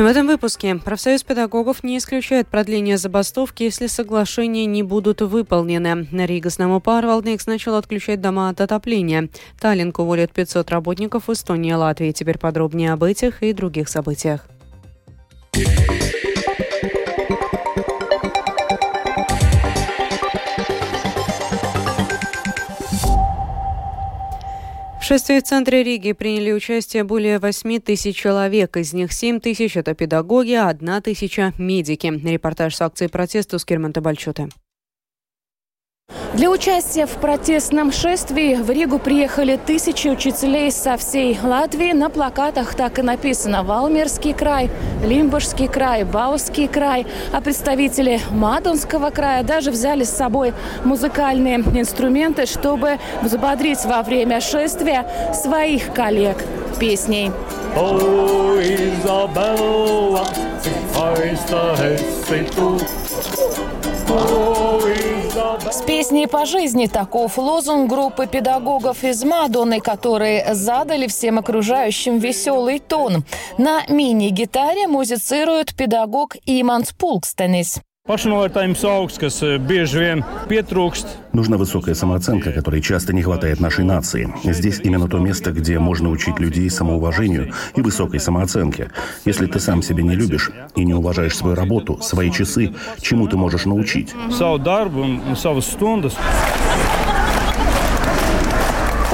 В этом выпуске профсоюз педагогов не исключает продление забастовки, если соглашения не будут выполнены. Рига Снамопарвалдникс начал отключать дома от отопления. Таллинг уволит 500 работников в Эстонии и Латвии. Теперь подробнее об этих и других событиях. Шествии в центре Риги приняли участие более 8 тысяч человек. Из них 7 тысяч – это педагоги, а 1 тысяча – медики. Репортаж с акции протеста с Кирманта Бальчута. Для участия в протестном шествии в Ригу приехали тысячи учителей со всей Латвии. На плакатах так и написано «Валмерский край», «Лимбургский край», «Баусский край». А представители Мадонского края даже взяли с собой музыкальные инструменты, чтобы взбодрить во время шествия своих коллег песней. О, Изабелла, с песней по жизни таков лозунг группы педагогов из Мадоны, которые задали всем окружающим веселый тон. На мини-гитаре музицирует педагог Иманс Пулкстенис. Kas bieži vien pietrūkst. Нужна высокая самооценка, которой часто не хватает нашей нации. Здесь именно то место, где можно учить людей самоуважению и высокой самооценке. Если ты сам себя не любишь и не уважаешь свою работу, свои часы, чему ты можешь научить? Darbu un savas stundas.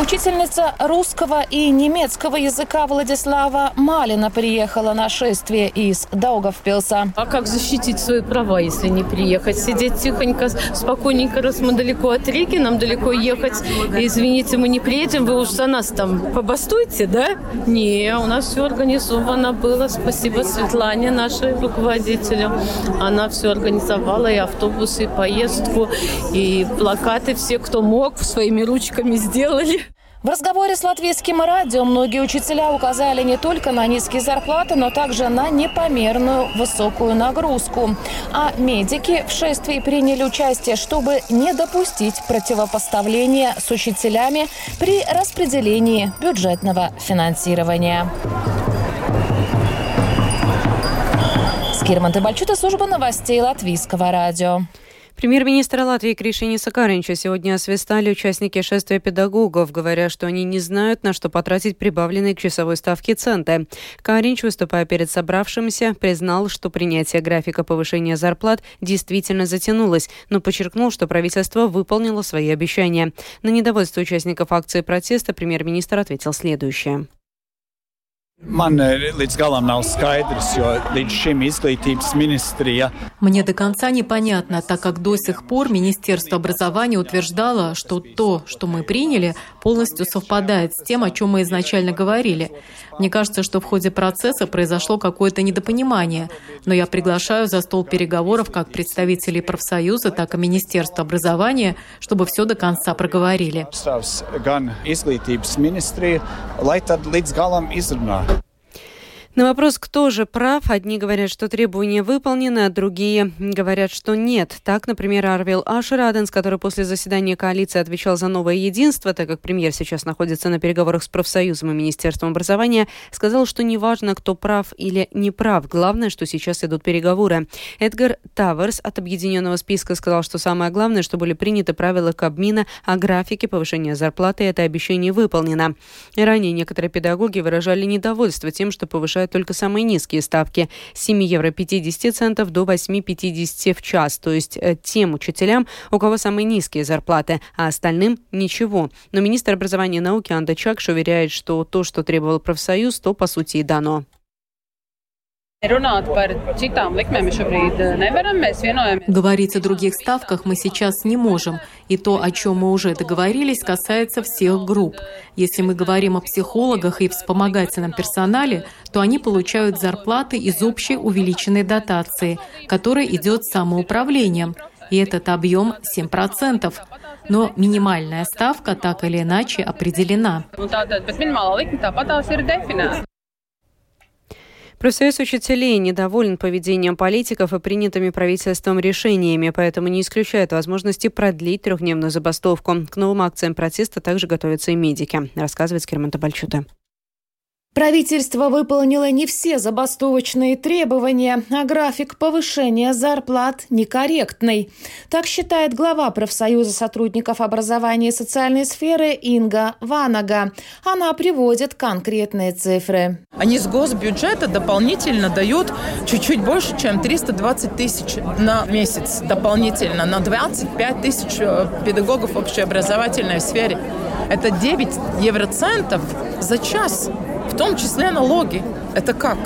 Учительница русского и немецкого языка Владислава Малина приехала на шествие из Даугавпилса. А как защитить свои права, если не приехать? Сидеть тихонько, спокойненько, раз мы далеко от Риги, нам далеко ехать. Извините, мы не приедем, вы уж за нас там побастуйте, да? Не, у нас все организовано было. Спасибо Светлане, нашей руководителю. Она все организовала, и автобусы, и поездку, и плакаты все, кто мог, своими ручками сделали. В разговоре с латвийским радио многие учителя указали не только на низкие зарплаты, но также на непомерную высокую нагрузку. А медики в шествии приняли участие, чтобы не допустить противопоставления с учителями при распределении бюджетного финансирования. Скирман Бальчута, служба новостей Латвийского радио. Премьер-министр Латвии Кришини Сакаринча сегодня освистали участники шествия педагогов, говоря, что они не знают, на что потратить прибавленные к часовой ставке центы. Каринч, выступая перед собравшимся, признал, что принятие графика повышения зарплат действительно затянулось, но подчеркнул, что правительство выполнило свои обещания. На недовольство участников акции протеста премьер-министр ответил следующее. Man līdz galam nav skaidrs, jo līdz šim izglītības ministrija. Мне до конца непонятно, так как до сих пор Министерство образования утверждало, что то, что мы приняли, полностью совпадает с тем, о чем мы изначально говорили. Мне кажется, что в ходе процесса произошло какое-то недопонимание, но я приглашаю за стол переговоров как представителей профсоюза, так и Министерства образования, чтобы все до конца проговорили. На вопрос, кто же прав, одни говорят, что требования выполнены, а другие говорят, что нет. Так, например, Арвил Ашераденс, который после заседания коалиции отвечал за новое единство, так как премьер сейчас находится на переговорах с профсоюзом и Министерством образования, сказал, что неважно, кто прав или не прав, главное, что сейчас идут переговоры. Эдгар Таверс от объединенного списка сказал, что самое главное, что были приняты правила Кабмина о графике повышения зарплаты, и это обещание выполнено. Ранее некоторые педагоги выражали недовольство тем, что повышают предлагают только самые низкие ставки с 7 евро 50 центов до 8,50 в час, то есть э, тем учителям, у кого самые низкие зарплаты, а остальным ничего. Но министр образования и науки Анда Чакш уверяет, что то, что требовал профсоюз, то по сути и дано. Eh, Говорить о других ставках мы сейчас не можем, и то, о чем мы уже договорились, касается всех групп. Если мы говорим о психологах и вспомогательном персонале, то они получают зарплаты из общей увеличенной дотации, которая идет самоуправлением, и этот объем 7%. Но минимальная ставка так или иначе определена. Профсоюз учителей недоволен поведением политиков и принятыми правительством решениями, поэтому не исключает возможности продлить трехдневную забастовку. К новым акциям протеста также готовятся и медики, рассказывает Скерман Табальчута. Правительство выполнило не все забастовочные требования, а график повышения зарплат некорректный. Так считает глава профсоюза сотрудников образования и социальной сферы Инга Ванага. Она приводит конкретные цифры. Они с госбюджета дополнительно дают чуть-чуть больше, чем 320 тысяч на месяц. Дополнительно на 25 тысяч э, педагогов в общеобразовательной сфере. Это 9 евроцентов за час в том числе налоги. Это как?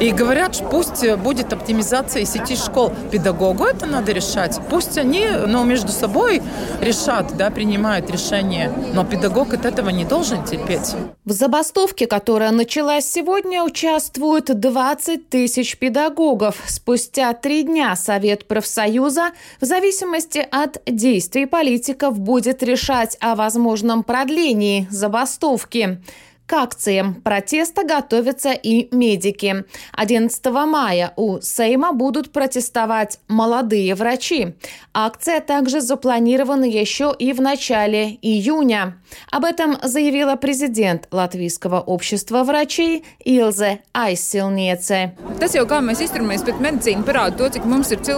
И говорят, пусть будет оптимизация сети школ. Педагогу это надо решать. Пусть они ну, между собой решат, да, принимают решения. Но педагог от этого не должен терпеть. В забастовке, которая началась сегодня, участвуют 20 тысяч педагогов. Спустя три дня Совет профсоюза в зависимости от действий политиков будет решать о возможном продлении забастовки. К акциям протеста готовятся и медики. 11 мая у Сейма будут протестовать молодые врачи. Акция также запланирована еще и в начале июня. Об этом заявила президент Латвийского общества врачей Илзе Айсилнеце.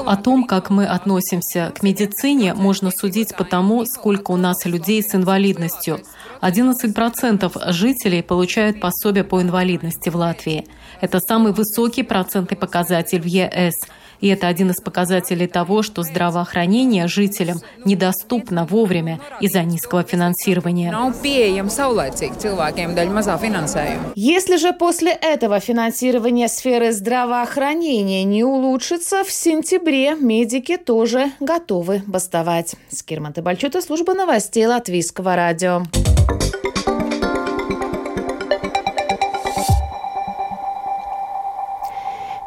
О том, как мы относимся к медицине, можно судить по тому, сколько у нас людей с инвалидностью – 11% жителей получают пособие по инвалидности в Латвии. Это самый высокий процентный показатель в ЕС. И это один из показателей того, что здравоохранение жителям недоступно вовремя из-за низкого финансирования. Если же после этого финансирование сферы здравоохранения не улучшится, в сентябре медики тоже готовы бастовать. Скирман Бальчута, служба новостей Латвийского радио.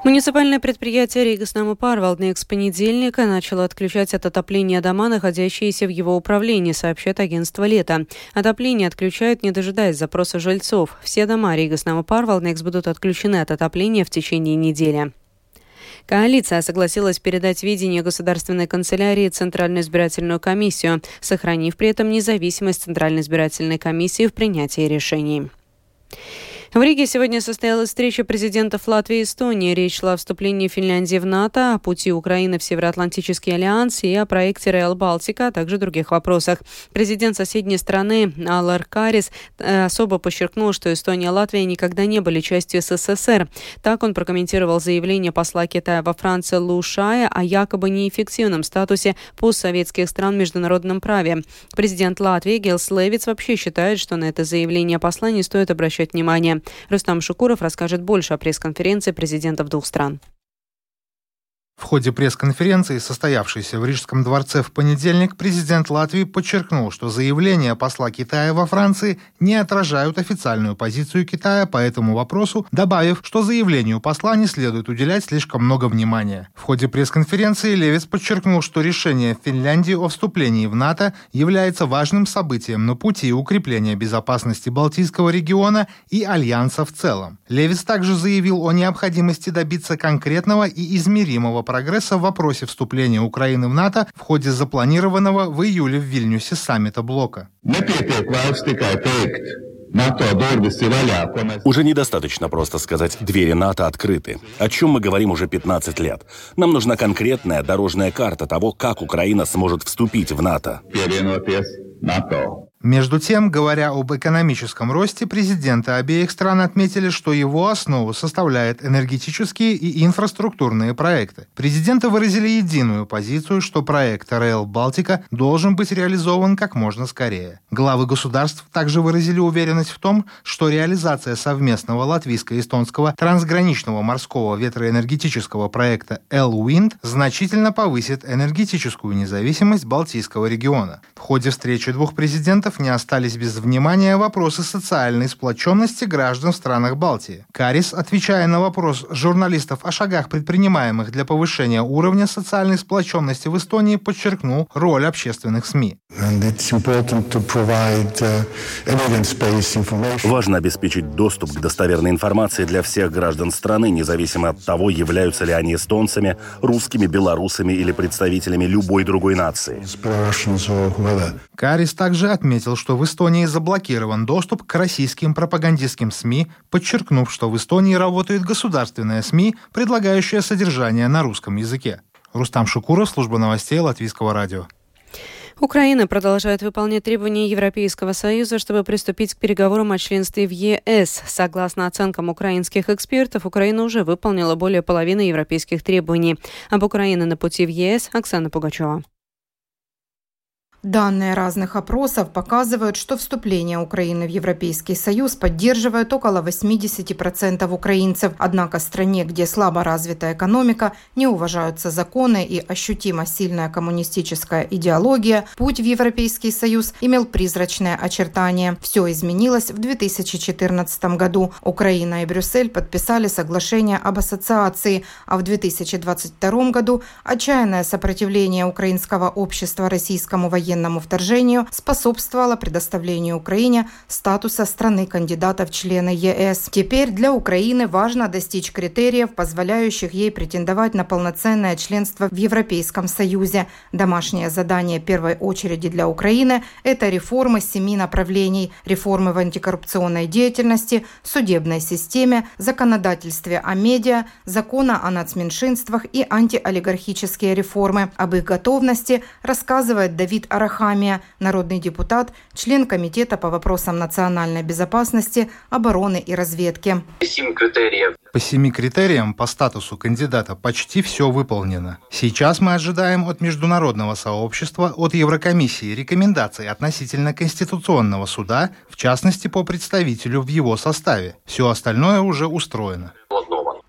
Муниципальное предприятие Ригас Парвалдник с понедельника начало отключать от отопления дома, находящиеся в его управлении, сообщает агентство «Лето». Отопление отключают, не дожидаясь запроса жильцов. Все дома Ригас Парвалдникс будут отключены от отопления в течение недели. Коалиция согласилась передать видение Государственной канцелярии Центральную избирательную комиссию, сохранив при этом независимость Центральной избирательной комиссии в принятии решений. В Риге сегодня состоялась встреча президентов Латвии и Эстонии. Речь шла о вступлении Финляндии в НАТО, о пути Украины в Североатлантический альянс и о проекте Реал Балтика, а также других вопросах. Президент соседней страны Алар Карис э, особо подчеркнул, что Эстония и Латвия никогда не были частью СССР. Так он прокомментировал заявление посла Китая во Франции Лу Шая о якобы неэффективном статусе постсоветских стран в международном праве. Президент Латвии Гелс Левиц вообще считает, что на это заявление посла не стоит обращать внимания. Рустам Шукуров расскажет больше о пресс-конференции президентов двух стран. В ходе пресс-конференции, состоявшейся в Рижском дворце в понедельник, президент Латвии подчеркнул, что заявления посла Китая во Франции не отражают официальную позицию Китая по этому вопросу, добавив, что заявлению посла не следует уделять слишком много внимания. В ходе пресс-конференции Левис подчеркнул, что решение Финляндии о вступлении в НАТО является важным событием на пути укрепления безопасности Балтийского региона и Альянса в целом. Левис также заявил о необходимости добиться конкретного и измеримого прогресса в вопросе вступления Украины в НАТО в ходе запланированного в июле в Вильнюсе саммита блока. Уже недостаточно просто сказать «двери НАТО открыты». О чем мы говорим уже 15 лет. Нам нужна конкретная дорожная карта того, как Украина сможет вступить в НАТО. Между тем, говоря об экономическом росте, президенты обеих стран отметили, что его основу составляют энергетические и инфраструктурные проекты. Президенты выразили единую позицию, что проект Rail Балтика должен быть реализован как можно скорее. Главы государств также выразили уверенность в том, что реализация совместного латвийско-эстонского трансграничного морского ветроэнергетического проекта L-Wind значительно повысит энергетическую независимость Балтийского региона. В ходе встречи двух президентов экспертов не остались без внимания вопросы социальной сплоченности граждан в странах Балтии. Карис, отвечая на вопрос журналистов о шагах, предпринимаемых для повышения уровня социальной сплоченности в Эстонии, подчеркнул роль общественных СМИ. Uh, Важно обеспечить доступ к достоверной информации для всех граждан страны, независимо от того, являются ли они эстонцами, русскими, белорусами или представителями любой другой нации. Карис также отметил, отметил, что в Эстонии заблокирован доступ к российским пропагандистским СМИ, подчеркнув, что в Эстонии работает государственная СМИ, предлагающая содержание на русском языке. Рустам Шукуров, служба новостей Латвийского радио. Украина продолжает выполнять требования Европейского Союза, чтобы приступить к переговорам о членстве в ЕС. Согласно оценкам украинских экспертов, Украина уже выполнила более половины европейских требований. Об Украине на пути в ЕС Оксана Пугачева. Данные разных опросов показывают, что вступление Украины в Европейский Союз поддерживает около 80% украинцев. Однако стране, где слабо развита экономика, не уважаются законы и ощутимо сильная коммунистическая идеология, путь в Европейский Союз имел призрачное очертание. Все изменилось в 2014 году. Украина и Брюссель подписали соглашение об ассоциации, а в 2022 году отчаянное сопротивление украинского общества российскому военному военному вторжению способствовало предоставлению Украине статуса страны-кандидата в члены ЕС. Теперь для Украины важно достичь критериев, позволяющих ей претендовать на полноценное членство в Европейском Союзе. Домашнее задание первой очереди для Украины – это реформы семи направлений, реформы в антикоррупционной деятельности, судебной системе, законодательстве о медиа, закона о нацменьшинствах и антиолигархические реформы. Об их готовности рассказывает Давид Арахамович Арахамия, народный депутат, член Комитета по вопросам национальной безопасности, обороны и разведки. По семи критериям по статусу кандидата почти все выполнено. Сейчас мы ожидаем от международного сообщества, от Еврокомиссии рекомендаций относительно Конституционного суда, в частности по представителю в его составе. Все остальное уже устроено.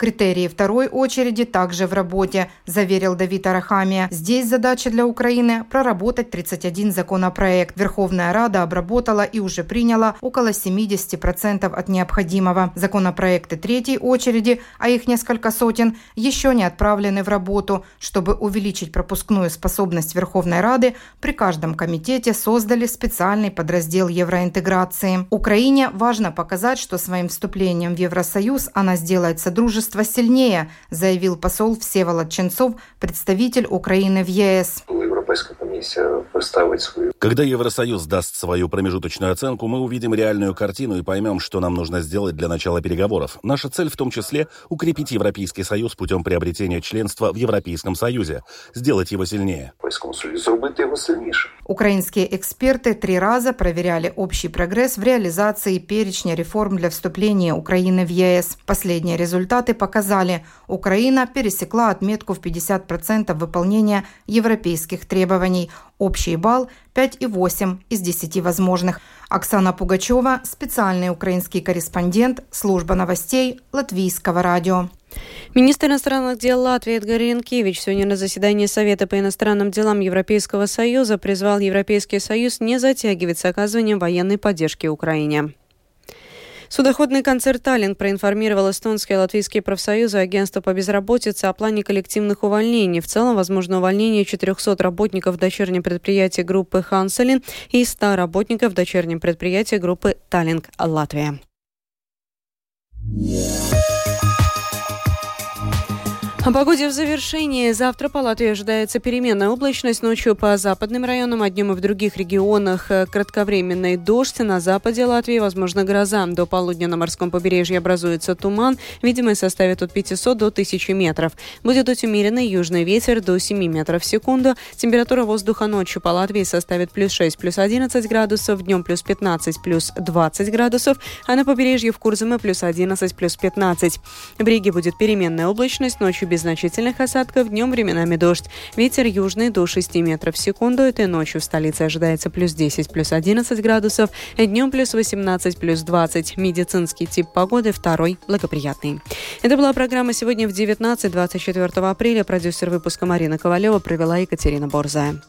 Критерии второй очереди также в работе, заверил Давид Арахамия. Здесь задача для Украины – проработать 31 законопроект. Верховная Рада обработала и уже приняла около 70% от необходимого. Законопроекты третьей очереди, а их несколько сотен, еще не отправлены в работу. Чтобы увеличить пропускную способность Верховной Рады, при каждом комитете создали специальный подраздел евроинтеграции. Украине важно показать, что своим вступлением в Евросоюз она сделает содружество сотрудничество сильнее, заявил посол Всеволод Ченцов, представитель Украины в ЕС. Европейская комиссия представить свою. Когда Евросоюз даст свою промежуточную оценку, мы увидим реальную картину и поймем, что нам нужно сделать для начала переговоров. Наша цель в том числе укрепить Европейский Союз путем приобретения членства в Европейском Союзе, сделать его сильнее. Украинские эксперты три раза проверяли общий прогресс в реализации перечня реформ для вступления Украины в ЕС. Последние результаты показали, Украина пересекла отметку в 50% выполнения европейских требований. Общий балл 5,8 из 10 возможных. Оксана Пугачева, специальный украинский корреспондент, служба новостей Латвийского радио. Министр иностранных дел Латвии Эдгар Ренкевич сегодня на заседании Совета по иностранным делам Европейского Союза призвал Европейский Союз не затягивать с оказыванием военной поддержки Украине. Судоходный концерт «Таллинг» проинформировал эстонские и латвийские профсоюзы агентства по безработице о плане коллективных увольнений. В целом, возможно увольнение 400 работников дочернего предприятия группы «Ханселин» и 100 работников дочернего предприятия группы «Таллинг» Латвия. О погоде в завершении. Завтра по Латвии ожидается переменная облачность. Ночью по западным районам, а днем и в других регионах э, кратковременный дождь. На западе Латвии, возможно, гроза. До полудня на морском побережье образуется туман. Видимость составит от 500 до 1000 метров. Будет умеренный южный ветер до 7 метров в секунду. Температура воздуха ночью по Латвии составит плюс 6, плюс 11 градусов. Днем плюс 15, плюс 20 градусов. А на побережье в Курзаме плюс 11, плюс 15. В Риге будет переменная облачность. Ночью без значительных осадков, днем временами дождь. Ветер южный до 6 метров в секунду. Этой ночью в столице ожидается плюс 10, плюс 11 градусов. Днем плюс 18, плюс 20. Медицинский тип погоды второй благоприятный. Это была программа сегодня в 19-24 апреля. Продюсер выпуска Марина Ковалева провела Екатерина Борзая.